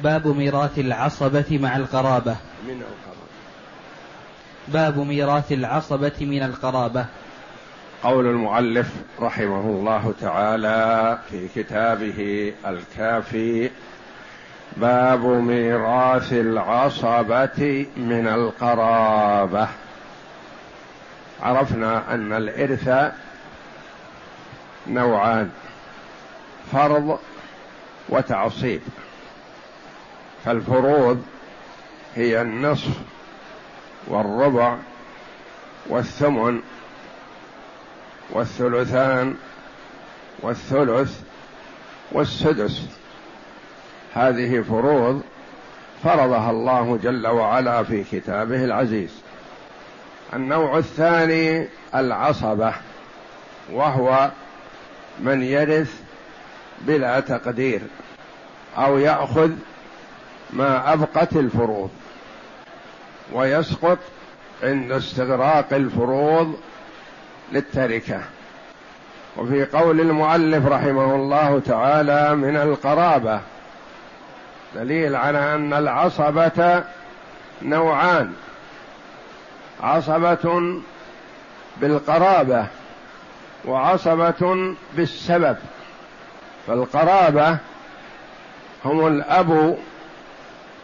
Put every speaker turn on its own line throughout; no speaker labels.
باب ميراث العصبة مع القرابة. من القرابة. باب ميراث العصبة من القرابة.
قول المؤلف رحمه الله تعالى في كتابه الكافي باب ميراث العصبة من القرابة. عرفنا أن الإرث نوعان فرض وتعصيب. فالفروض هي النصف والربع والثمن والثلثان والثلث والسدس. هذه فروض فرضها الله جل وعلا في كتابه العزيز. النوع الثاني العصبة وهو من يرث بلا تقدير أو يأخذ ما أبقت الفروض ويسقط عند استغراق الفروض للتركة. وفي قول المؤلف رحمه الله تعالى من القرابة دليل على أن العصبة نوعان. عصبة بالقرابة وعصبة بالسبب. فالقرابة هم الأب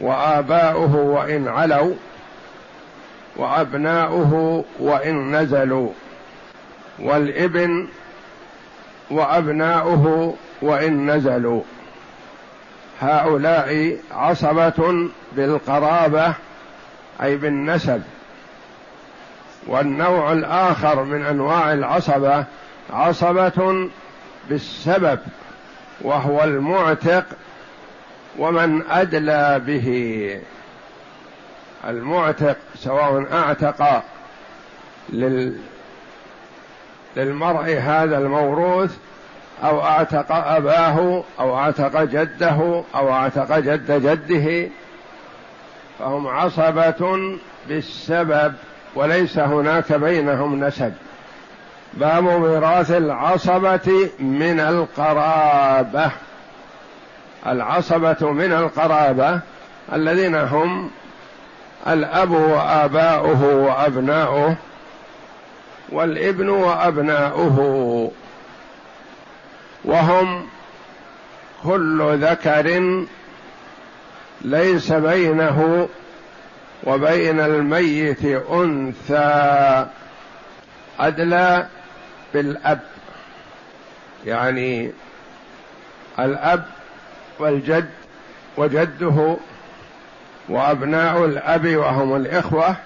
وآباؤه وإن علوا وأبناؤه وإن نزلوا والإبن وأبناؤه وإن نزلوا. هؤلاء عصبة بالقرابة أي بالنسب. والنوع الآخر من أنواع العصبة عصبة بالسبب وهو المعتق ومن أدلى به المعتق سواء أعتق لل للمرء هذا الموروث أو أعتق أباه أو أعتق جده أو أعتق جد جده فهم عصبة بالسبب وليس هناك بينهم نسب. باب ميراث العصبة من القرابة. العصبة من القرابة الذين هم الأب وآباؤه وأبناؤه والابن وأبناؤه. وهم كل ذكر ليس بينه وبين الميت أنثى أدلى بالأب. يعني الأب والجد وجده وأبناء الأب وهم الإخوة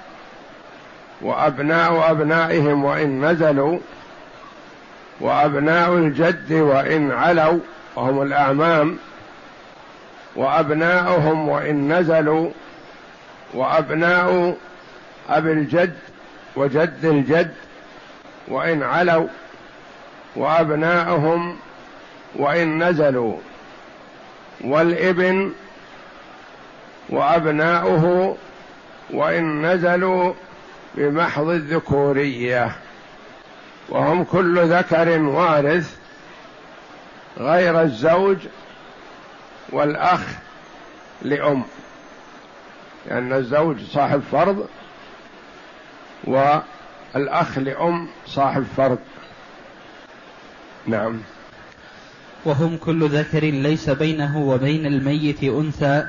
وأبناء أبنائهم وإن نزلوا وأبناء الجد وإن علوا وهم الأعمام وأبناؤهم وإن نزلوا وأبناء أبي الجد وجد الجد وإن علوا وأبناؤهم وإن نزلوا والإبن وأبناؤه وإن نزلوا بمحض الذكورية وهم كل ذكر وارث غير الزوج والأخ لأم لأن الزوج صاحب فرض والأخ لأم صاحب فرض. نعم.
وهم كل ذكر ليس بينه وبين الميت أنثى.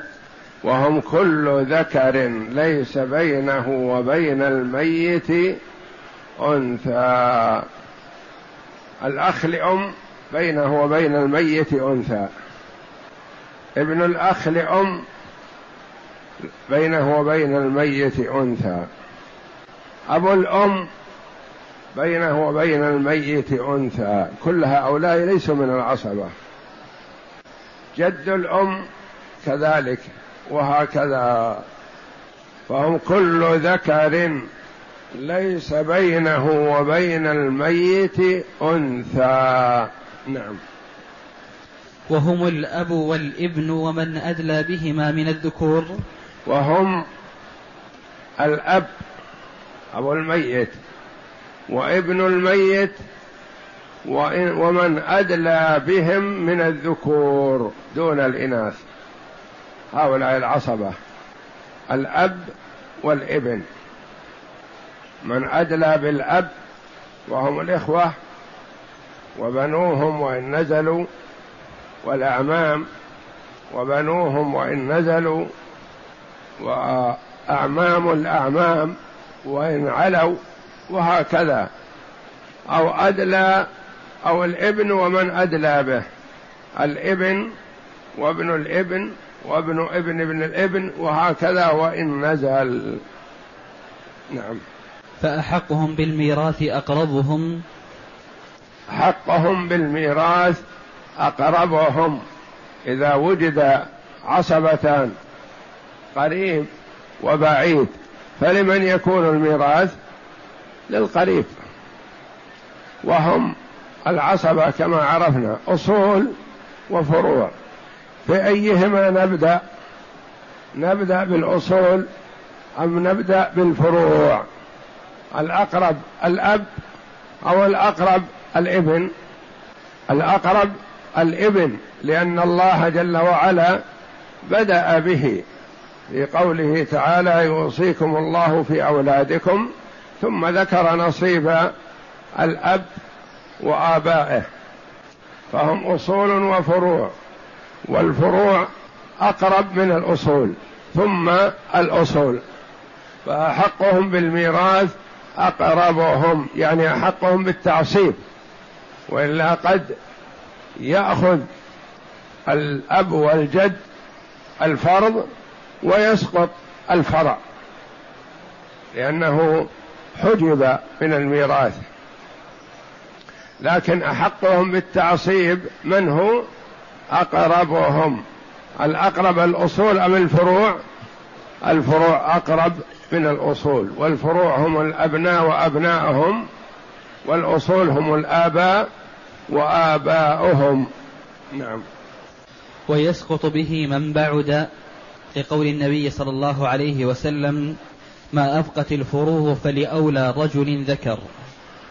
وهم كل ذكر ليس بينه وبين الميت أنثى. الأخ لأم بينه وبين الميت أنثى. ابن الأخ لأم بينه وبين الميت أنثى. أبو الأم بينه وبين الميت أنثى. كل هؤلاء ليسوا من العصبة. جد الأم كذلك وهكذا. فهم كل ذكر ليس بينه وبين الميت أنثى. نعم.
وهم الأب والابن ومن أدلى بهما من الذكور.
وهم الأب ابو الميت. وابن الميت ومن أدلى بهم من الذكور دون الإناث. هؤلاء العصبة الأب والابن. من أدلى بالأب وهم الإخوة وبنوهم وإن نزلوا والأعمام وبنوهم وإن نزلوا وأعمام الأعمام وإن علوا. وهكذا. أو أدلى أو الإبن ومن أدلى به. الإبن وابن الإبن وابن ابن ابن الإبن وهكذا وإن نزل. نعم.
فأحقهم بالميراث أقربهم.
حقهم بالميراث أقربهم. إذا وجد عصبتان قريب وبعيد فلمن يكون الميراث؟ للقريب. وهم العصبة كما عرفنا أصول وفروع. بأيهما نبدأ؟ نبدأ بالأصول أم نبدأ بالفروع؟ الأقرب الأب أو الأقرب الإبن؟ الأقرب الإبن لأن الله جل وعلا بدأ به. في قوله تعالى يوصيكم الله في أولادكم ثم ذكر نصيب الأب وآبائه. فهم أصول وفروع والفروع أقرب من الأصول ثم الأصول. فأحقهم بالميراث أقربهم يعني أحقهم بالتعصيب. وإلا قد يأخذ الأب والجد الفرض ويسقط الفرع لأنه حجب من الميراث. لكن أحقهم بالتعصيب من هو؟ أقربهم. الأقرب الأصول أم الفروع؟ الفروع أقرب من الأصول. والفروع هم الأبناء وأبناءهم والأصول هم الآباء وآباؤهم. نعم.
ويسقط به من بعد لقول النبي صلى الله عليه وسلم ما أبقت الفروض فلأولى رجل ذكر.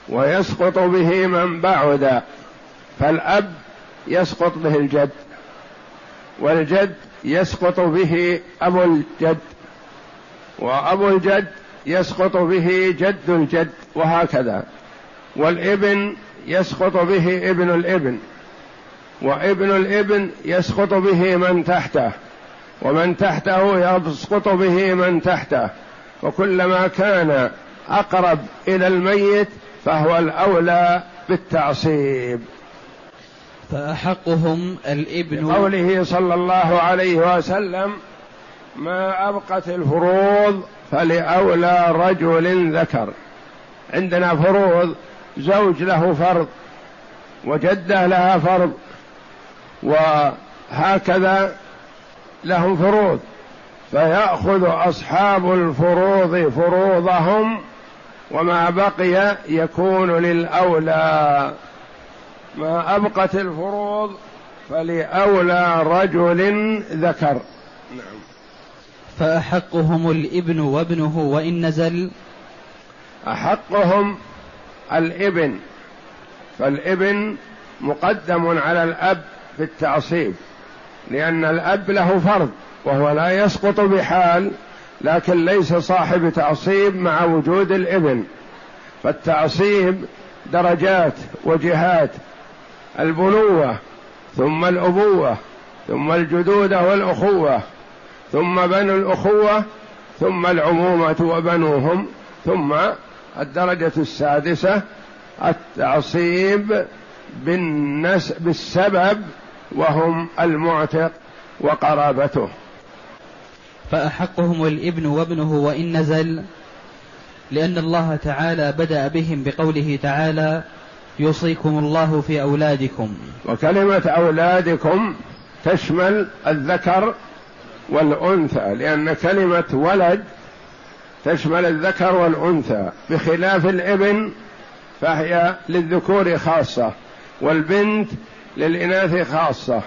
ويسقط به من بعد فالأب يسقط به الجد والجد يسقط به أبو الجد وأبو الجد يسقط به جد الجد وهكذا. والإبن يسقط به ابن الإبن وابن الإبن يسقط به من تحته ومن تحته يسقط به من تحته. وكلما كان أقرب إلى الميت فهو الأولى بالتعصيب.
فأحقهم الإبن.
قوله صلى الله عليه وسلم ما أبقت الفروض فلأولى رجل ذكر. عندنا فروض زوج له فرض وجدة لها فرض وهكذا لهم فروض. فيأخذ أصحاب الفروض فروضهم وما بقي يكون للأولى. ما أبقت الفروض فلأولى رجل ذكر. نعم.
فأحقهم الإبن وابنه وإن نزل.
أحقهم الإبن. فالإبن مقدم على الأب في التعصيب لأن الأب له فرض. وهو لا يسقط بحال لكن ليس صاحب تعصيب مع وجود الإبن. فالتعصيب درجات وجهات البنوة ثم الأبوة ثم الجدوده والأخوة ثم بنو الأخوة ثم العمومة وبنوهم ثم الدرجة السادسة التعصيب بالنس بالسبب وهم المعتق وقرابته.
فأحقهم الإبن وابنه وإن نزل لأن الله تعالى بدأ بهم بقوله تعالى يوصيكم الله في أولادكم.
وكلمة أولادكم تشمل الذكر والأنثى لأن كلمة ولد تشمل الذكر والأنثى بخلاف الإبن فهي للذكور خاصة والبنت للإناث خاصة.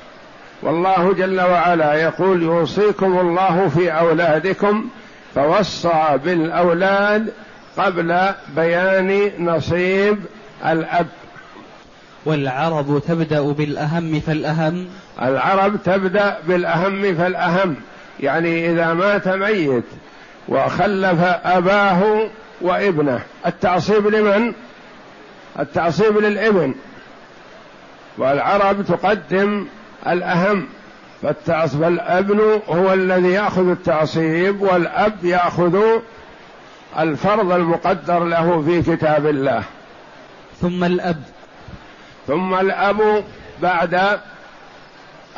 والله جل وعلا يقول يوصيكم الله في أولادكم فوصى بالأولاد قبل بيان نصيب الأب.
والعرب تبدأ بالأهم فالأهم.
العرب تبدأ بالأهم فالأهم يعني إذا مات ميت وخلف أباه وابنه. التعصيب لمن؟ التعصيب للابن. والعرب تقدم الأهم فالأبن هو الذي يأخذ التعصيب والأب يأخذ الفرض المقدر له في كتاب الله.
ثم الأب.
ثم الأب بعد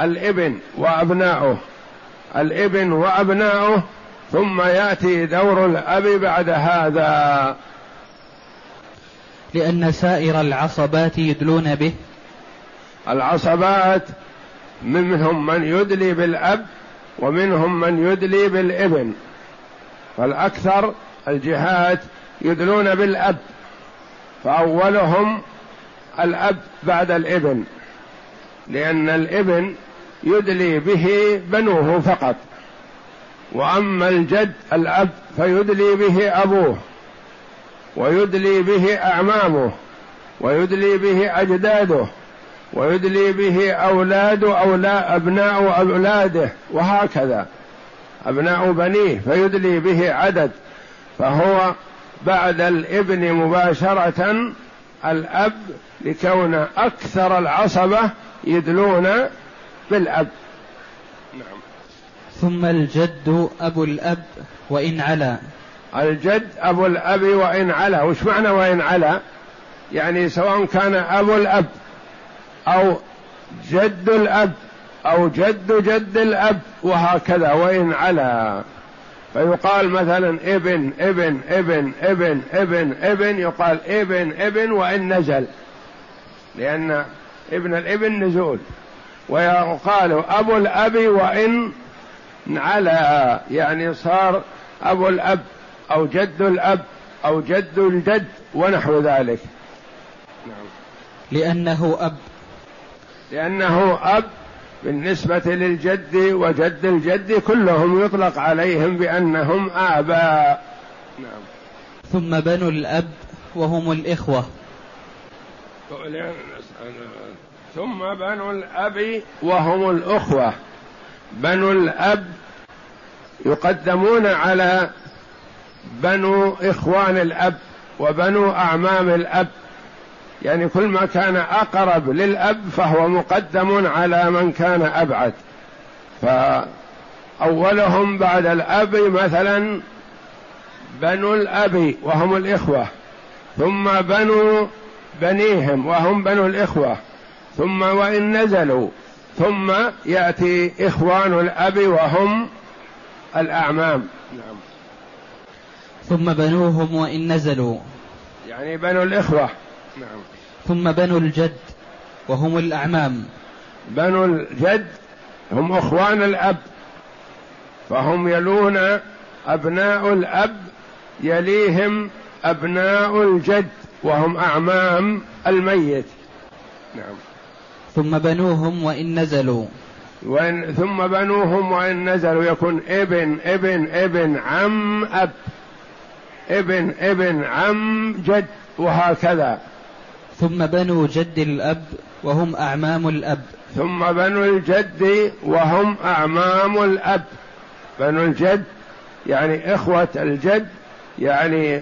الإبن وأبناؤه. الإبن وأبناؤه ثم يأتي دور الأب بعد هذا.
لأن سائر العصبات يدلون به.
العصبات منهم من يدلي بالأب ومنهم من يدلي بالابن. فالأكثر الجهات يدلون بالأب فأولهم الأب بعد الابن لأن الابن يدلي به بنوه فقط. وأما الجد الأب فيدلي به أبوه ويدلي به أعمامه ويدلي به أجداده. ويدلي به أولاد أولاد أبناء أولاده وهكذا. أبناء بنيه فيدلي به عدد. فهو بعد الابن مباشرة الأب لكون أكثر العصبة يدلون بالأب.
نعم. ثم الجد أبو الأب وإن علا.
الجد أبو الأب وإن علا. وش معنى وإن علا؟ يعني سواء كان أبو الأب أو جد الأب أو جد جد الأب وهكذا وإن علا. فيقال مثلا ابن ابن ابن ابن ابن ابن يقال ابن ابن وإن نزل. لأن ابن الابن نزول. ويقال أبو الأب وإن على يعني صار أبو الأب أو جد الأب أو جد الجد ونحو ذلك.
نعم. لأنه أب.
لأنه أب بالنسبة للجد وجد الجد كلهم يطلق عليهم بأنهم آباء.
نعم. ثم بنو الأب وهم الإخوة.
ثم بنو الأب وهم الأخوة. بنو الأب يقدمون على بنو إخوان الأب وبنو أعمام الأب. يعني كل ما كان أقرب للأب فهو مقدم على من كان أبعد. فأولهم بعد الأب مثلا بنو الأب وهم الإخوة ثم بنو بنيهم وهم بنو الإخوة ثم وإن نزلوا ثم يأتي إخوان الأب وهم الأعمام. نعم
ثم بنوهم وإن نزلوا.
يعني بنو الإخوة.
نعم. ثم بنو الجد وهم الأعمام.
بنو الجد هم أخوان الأب فهم يلون أبناء الأب يليهم أبناء الجد وهم أعمام الميت.
نعم. ثم بنوهم وإن نزلوا.
وإن ثم بنوهم وإن نزلوا. يكون ابن ابن ابن عم أب. ابن ابن عم جد وهكذا.
ثم بنو جد الأب وهم أعمام الأب.
ثم بنو الجد وهم أعمام الأب. بنو الجد يعني إخوة الجد يعني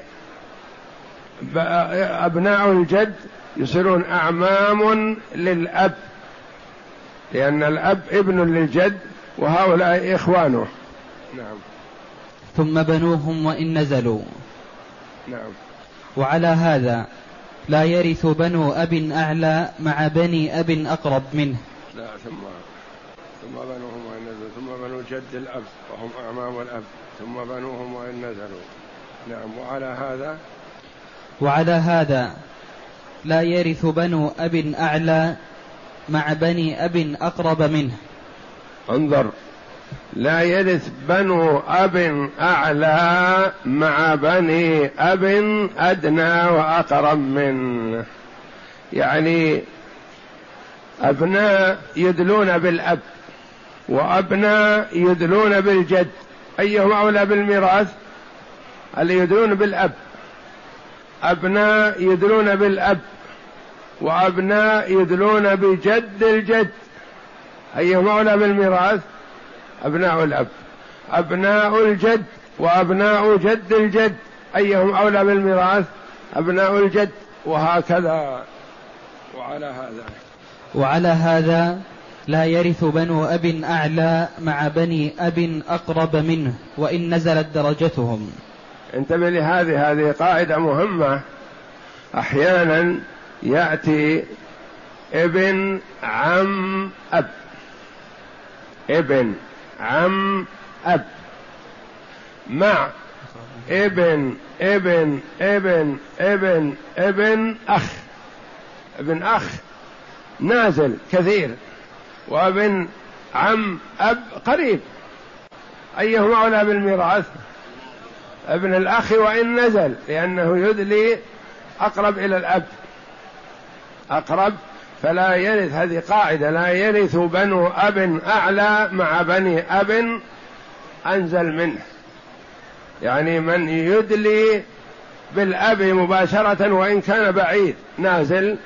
أبناء الجد يصيرون أعمام للأب لأن الأب ابن للجد وهؤلاء إخوانه. نعم.
ثم بنوهم وإن نزلوا. نعم. وعلى هذا لا يرث بنو أب أعلى مع بني أب أقرب منه.
لا ثم ثم بنوهم وإن نزلوا ثم بنو جد الأب وهم أعمام الأب ثم بنوهم وإن نزلوا. نعم وعلى هذا؟
وعلى هذا لا يرث بنو أب أعلى مع بني أب أقرب منه.
انظر لا يرث بنو أب أعلى مع بني أب أدنى وأقرب منه يعني أبناء يدلون بالأب وأبناء يدلون بالجد. أيهم أولى بالميراث؟ اللي يدلون بالأب. أبناء يدلون بالأب وأبناء يدلون بجد الجد. أيهم أولى بالميراث؟ أبناء الأب. أبناء الجد وأبناء جد الجد. أيهم أولى بالميراث؟ أبناء الجد. وهكذا. وعلى هذا.
وعلى هذا لا يرث بنو أب أعلى مع بني أب أقرب منه وإن نزلت درجتهم.
انتبه لهذه. هذه قاعدة مهمة. أحيانا يأتي ابن عم أب. ابن. عم أب. مع. ابن ابن ابن ابن ابن أخ. ابن أخ. نازل كثير. وابن عم أب قريب. أيهما أولى بالميراث؟ ابن الأخ وإن نزل لأنه يدلي أقرب إلى الأب. أقرب فلا يرث هذه قاعدة لا يرث بنو أب أعلى مع بني أب أنزل منه. يعني من يدلي بالأب مباشرة وإن كان بعيد نازل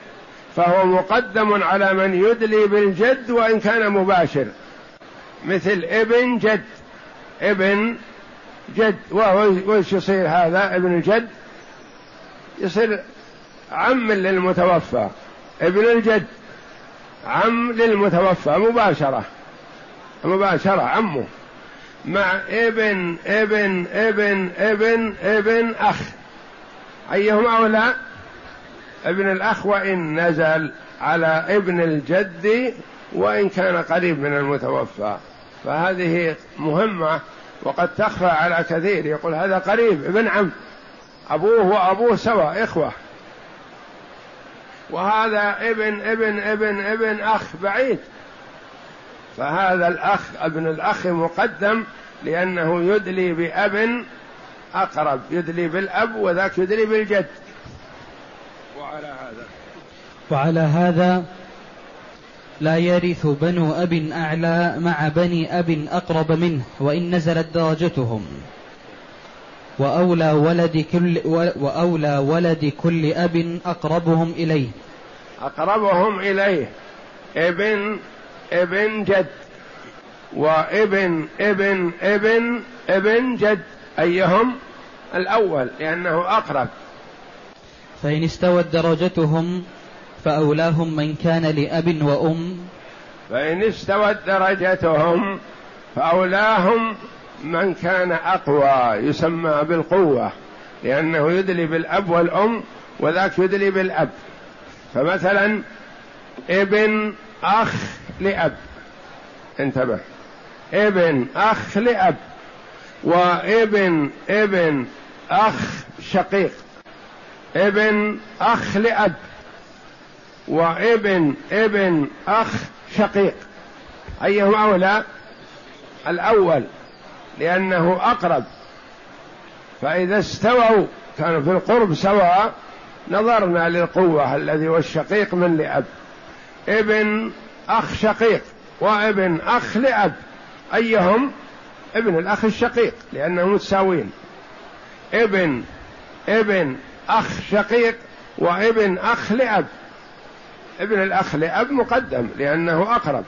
فهو مقدم على من يدلي بالجد وإن كان مباشر. مثل ابن جد ابن جد وهو وش يصير هذا؟ ابن الجد يصير عم للمتوفى. ابن الجد عم للمتوفى مباشرة مباشرة عمه مع ابن ابن ابن ابن ابن أخ. أيهما أولى ابن الأخ وإن نزل على ابن الجد وإن كان قريب من المتوفى. فهذه مهمة وقد تخفى على كثير يقول هذا قريب ابن عم أبوه وأبوه سوا إخوة. وهذا ابن ابن ابن ابن أخ بعيد. فهذا الأخ ابن الأخ مقدم لأنه يدلي بأب أقرب. يدلي بالأب وذاك يدلي بالجد. وعلى هذا.
وعلى هذا لا يرث بنو أب أعلى مع بني أب أقرب منه وإن نزلت درجتهم. وأولى ولد كل وأولى ولد كل أب أقربهم إليه.
أقربهم إليه. ابن ابن جد. وابن ابن ابن ابن جد أيهم؟ الأول لأنه أقرب.
فإن استوت درجتهم فأولاهم من كان لأب وأم.
فإن استوت درجتهم فأولاهم من كان أقوى يسمى بالقوة لأنه يدلي بالأب والأم وذاك يدلي بالأب. فمثلا ابن أخ لأب. انتبه. ابن أخ لأب. وابن ابن أخ شقيق. ابن أخ لأب. وابن ابن أخ شقيق. أيهم أولى الأول. لأنه أقرب. فإذا استووا كانوا في القرب سواء نظرنا للقوة الذي هو الشقيق من لأب. ابن أخ شقيق وابن أخ لأب. أيهم؟ ابن الأخ الشقيق لأنهم متساوين ابن ابن أخ شقيق وابن أخ لأب. ابن الأخ لأب مقدم لأنه أقرب.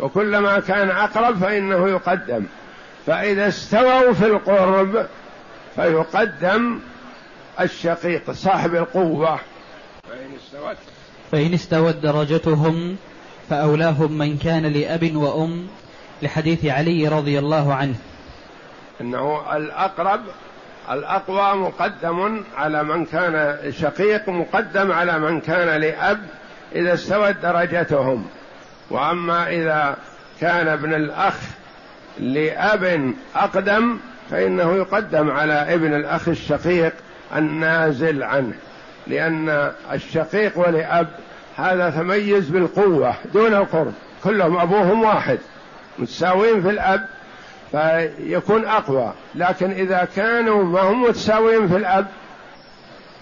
وكلما كان أقرب فإنه يقدم. فإذا استووا في القرب فيقدم الشقيق صاحب القوة. فإن
استوت. فإن استوت درجتهم فأولاهم من كان لأب وأم لحديث علي رضي الله عنه.
إنه الأقرب الأقوى مقدم على من كان شقيق مقدم على من كان لأب إذا استوت درجتهم. وأما إذا كان ابن الأخ لأب أقدم فإنه يقدم على ابن الأخ الشقيق النازل عنه لأن الشقيق ولأب هذا تميز بالقوة دون القرب كلهم أبوهم واحد متساوين في الأب فيكون أقوى لكن إذا كانوا ما هم متساوين في الأب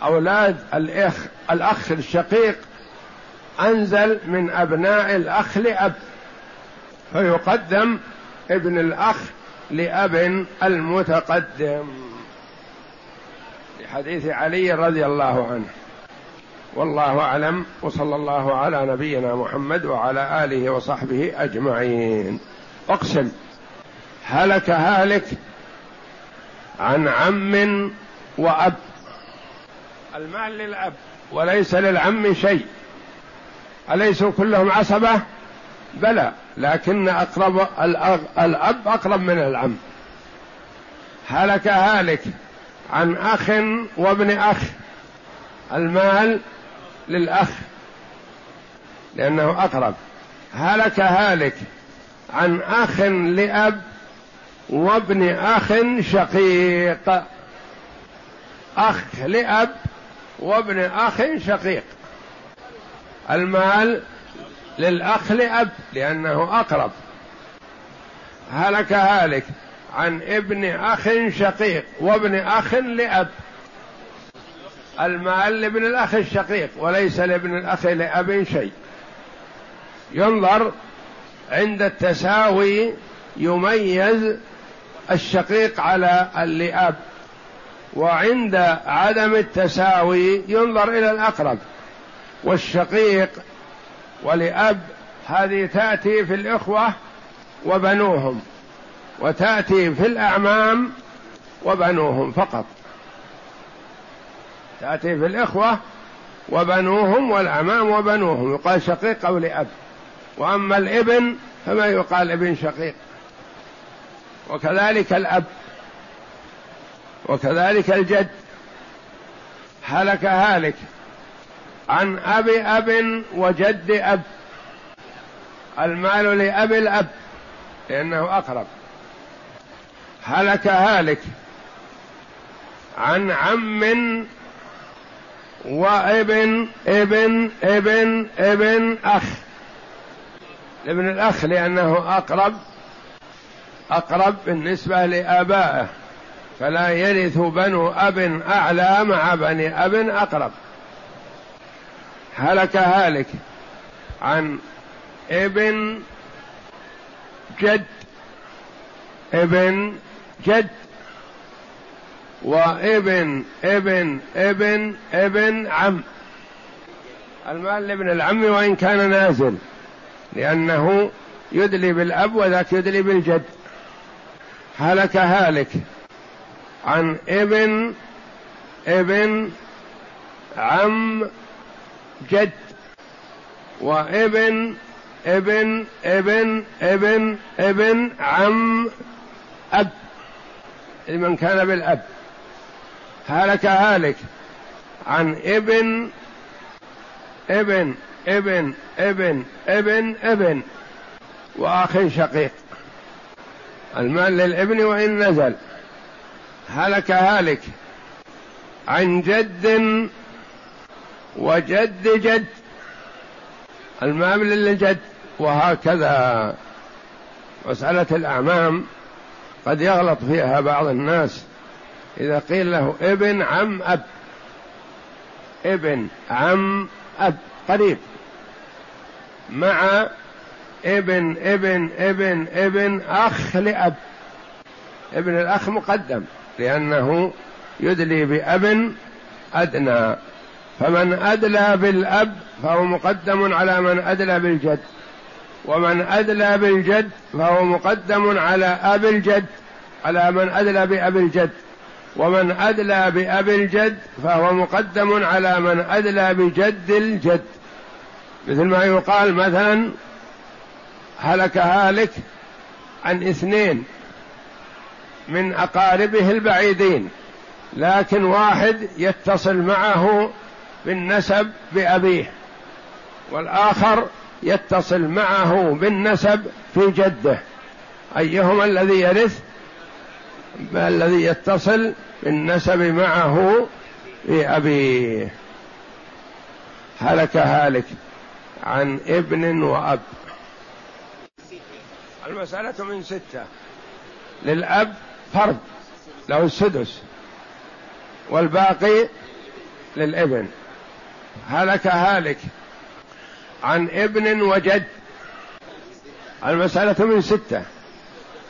أولاد الأخ الأخ الشقيق أنزل من أبناء الأخ لأب فيقدم ابن الأخ لأب المتقدم. لحديث علي رضي الله عنه. والله أعلم وصلى الله على نبينا محمد وعلى آله وصحبه أجمعين. أقسم. هلك هالك عن عم وأب. المال للأب وليس للعم شيء. أليسوا كلهم عصبة؟ بلى. لكن أقرب الأب أقرب من العم. هلك هالك عن أخ وابن أخ. المال للأخ لأنه أقرب. هلك هالك عن أخ لأب وابن أخ شقيق. أخ لأب وابن أخ شقيق. المال للأخ لأب لأنه أقرب. هلك هالك عن ابن أخ شقيق وابن أخ لأب. المال لابن الأخ الشقيق وليس لابن الأخ لأب شيء. ينظر عند التساوي يميز الشقيق على اللئاب وعند عدم التساوي ينظر إلى الأقرب والشقيق ولأب هذه تأتي في الإخوة وبنوهم وتأتي في الأعمام وبنوهم فقط. تأتي في الإخوة وبنوهم والأعمام وبنوهم يقال شقيق أو لأب. وأما الإبن فما يقال إبن شقيق. وكذلك الأب وكذلك الجد. هلك هالك. عن أب أب وجد أب. المال لأب الأب لأنه أقرب. هلك هالك عن عم وابن ابن ابن ابن أخ. ابن الأخ لأنه أقرب أقرب بالنسبة لآبائه فلا يرث بنو أب أعلى مع بني أب أقرب. هلك هالك عن ابن جد ابن جد. وابن ابن ابن ابن عم. المال لابن العم وإن كان نازل لأنه يدلي بالأب وذاك يدلي بالجد. هلك هالك عن ابن ابن عم جد وابن ابن ابن ابن ابن عم أب. لمن كان بالأب. هلك هالك. عن ابن ابن ابن ابن ابن ابن. وأخ شقيق. المال للابن وإن نزل. هلك هالك. عن جد وجد جد. المال للجد وهكذا. مسألة الأعمام قد يغلط فيها بعض الناس. إذا قيل له ابن عم أب. ابن عم أب قريب. مع ابن ابن ابن ابن أخ لأب. ابن الأخ مقدم لأنه يدلي بأب أدنى. فمن أدلى بالأب فهو مقدم على من أدلى بالجد. ومن أدلى بالجد فهو مقدم على أب الجد على من أدلى بأب الجد. ومن أدلى بأب الجد فهو مقدم على من أدلى بجد الجد. مثل ما يقال مثلا هلك هالك عن اثنين من أقاربه البعيدين لكن واحد يتصل معه بالنسب بأبيه والآخر يتصل معه بالنسب في جده. أيهما الذي يرث؟ الذي يتصل بالنسب معه في أبيه. هلك هالك عن ابن وأب. المسألة من ستة. للأب فرض له السدس والباقي للابن. هلك هالك. عن ابن وجد. المسألة من ستة.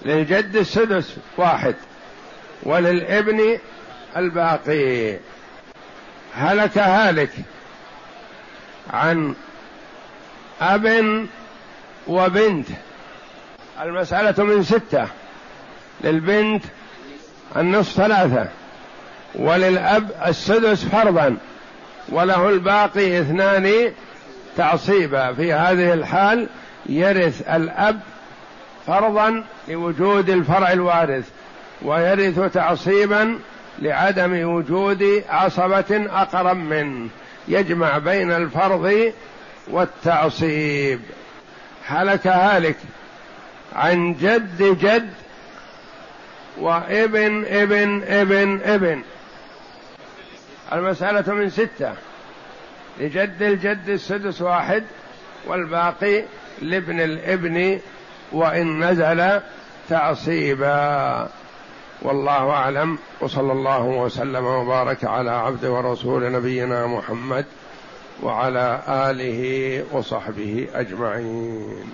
للجد السدس واحد وللابن الباقي. هلك هالك. عن أب وبنت. المسألة من ستة. للبنت النصف ثلاثة وللأب السدس فرضا. وله الباقي اثنان تعصيبا. في هذه الحال يرث الأب فرضا لوجود الفرع الوارث ويرث تعصيبا لعدم وجود عصبة أقرب منه يجمع بين الفرض والتعصيب. هلك هالك عن جد جد وابن ابن ابن ابن. المسألة من ستة. لجد الجد السدس واحد والباقي لابن الابن وإن نزل تعصيبا. والله أعلم وصلى الله وسلم وبارك على عبد ورسول نبينا محمد وعلى آله وصحبه أجمعين.